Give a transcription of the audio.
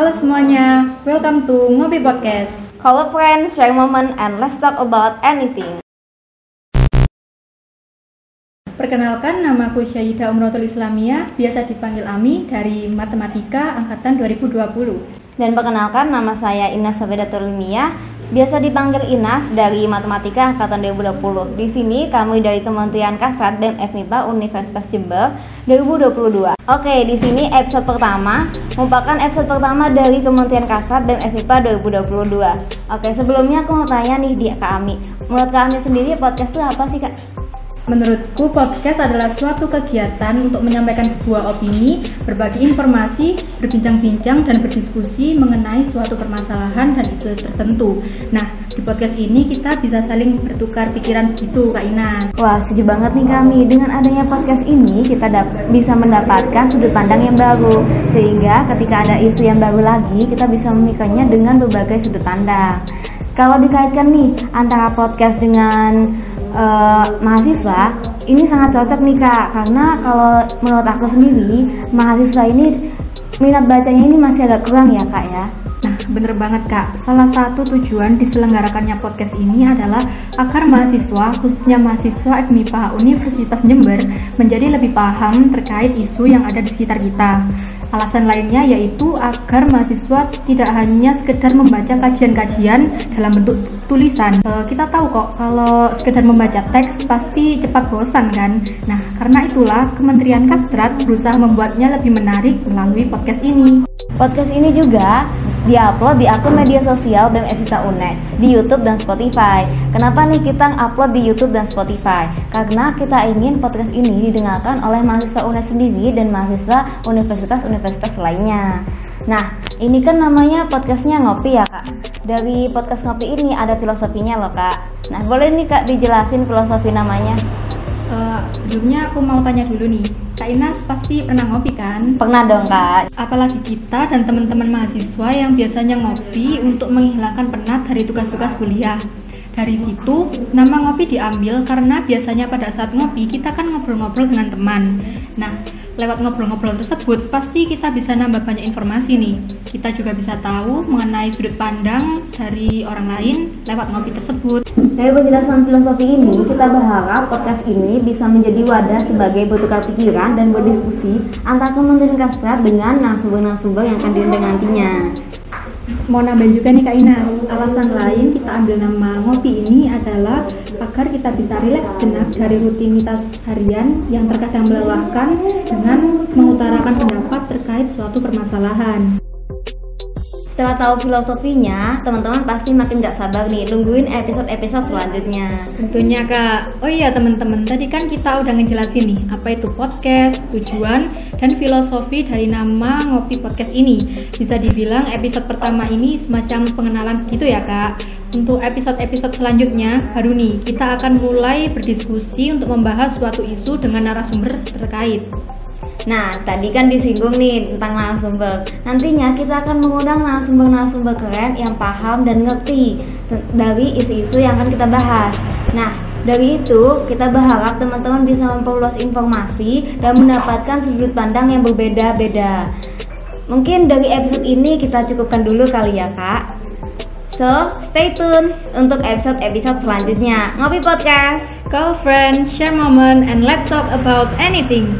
Halo semuanya, welcome to Ngopi Podcast. Call friends, share moment, and let's talk about anything. Perkenalkan, namaku Syahidah Umrotul Islamiyah, biasa dipanggil Ami dari Matematika Angkatan 2020. Dan perkenalkan, nama saya Inas Sabedatul Mia, biasa dipanggil Inas dari Matematika Angkatan 2020. Di sini kami dari Kementerian Kasat dan FMIPA Universitas Jember 2022. Oke, di sini episode pertama merupakan episode pertama dari Kementerian Kasat dan FMIPA 2022. Oke, sebelumnya aku mau tanya nih di Kak Ami. Menurut Kak Ami sendiri podcast itu apa sih Kak? Menurutku, podcast adalah suatu kegiatan untuk menyampaikan sebuah opini, berbagi informasi, berbincang-bincang, dan berdiskusi mengenai suatu permasalahan dan isu tertentu. Nah, di podcast ini kita bisa saling bertukar pikiran gitu, Kak Ina. Wah, setuju banget nih kami. Dengan adanya podcast ini, kita bisa mendapatkan sudut pandang yang baru. Sehingga ketika ada isu yang baru lagi, kita bisa memikirnya dengan berbagai sudut pandang. Kalau dikaitkan nih antara podcast dengan uh, mahasiswa ini sangat cocok nih kak. Karena kalau menurut aku sendiri mahasiswa ini minat bacanya ini masih agak kurang ya kak ya bener banget Kak. Salah satu tujuan diselenggarakannya podcast ini adalah agar mahasiswa, khususnya mahasiswa FMIPA Universitas Jember, menjadi lebih paham terkait isu yang ada di sekitar kita. Alasan lainnya yaitu agar mahasiswa tidak hanya sekedar membaca kajian-kajian dalam bentuk tulisan. E, kita tahu kok kalau sekedar membaca teks pasti cepat bosan kan. Nah, karena itulah Kementerian Kastrat berusaha membuatnya lebih menarik melalui podcast ini. Podcast ini juga diupload di akun media sosial BEM Evita UNES di YouTube dan Spotify. Kenapa nih kita upload di YouTube dan Spotify? Karena kita ingin podcast ini didengarkan oleh mahasiswa UNES sendiri dan mahasiswa universitas-universitas lainnya. Nah, ini kan namanya podcastnya ngopi ya kak. Dari podcast ngopi ini ada filosofinya loh kak. Nah, boleh nih kak dijelasin filosofi namanya? Uh, sebelumnya aku mau tanya dulu nih, Kak Inas pasti pernah ngopi kan? Pernah dong kak. Apalagi kita dan teman-teman mahasiswa yang biasanya ngopi untuk menghilangkan penat dari tugas-tugas kuliah. Dari situ, nama ngopi diambil karena biasanya pada saat ngopi kita kan ngobrol-ngobrol dengan teman. Nah, lewat ngobrol-ngobrol tersebut pasti kita bisa nambah banyak informasi nih. Kita juga bisa tahu mengenai sudut pandang dari orang lain lewat ngopi tersebut. Dari penjelasan filosofi ini, kita berharap podcast ini bisa menjadi wadah sebagai bertukar pikiran dan berdiskusi antara Kementerian Kastrat dengan narasumber-narasumber yang akan diundang nantinya mau nambahin juga nih Kak Ina alasan lain kita ambil nama ngopi ini adalah agar kita bisa rileks jenak dari rutinitas harian yang terkadang melelahkan dengan mengutarakan pendapat terkait suatu permasalahan setelah tahu filosofinya, teman-teman pasti makin gak sabar nih nungguin episode-episode selanjutnya. Tentunya kak. Oh iya teman-teman, tadi kan kita udah ngejelasin nih apa itu podcast, tujuan, dan filosofi dari nama Ngopi Podcast ini. Bisa dibilang episode pertama ini semacam pengenalan gitu ya kak. Untuk episode-episode selanjutnya, baru nih kita akan mulai berdiskusi untuk membahas suatu isu dengan narasumber terkait. Nah, tadi kan disinggung nih tentang narasumber. Nantinya kita akan mengundang narasumber-narasumber keren yang paham dan ngerti dari isu-isu yang akan kita bahas. Nah, dari itu kita berharap teman-teman bisa memperluas informasi dan mendapatkan sudut pandang yang berbeda-beda. Mungkin dari episode ini kita cukupkan dulu kali ya, Kak. So, stay tune untuk episode-episode selanjutnya. Ngopi Podcast. Call friend, share moment, and let's talk about anything.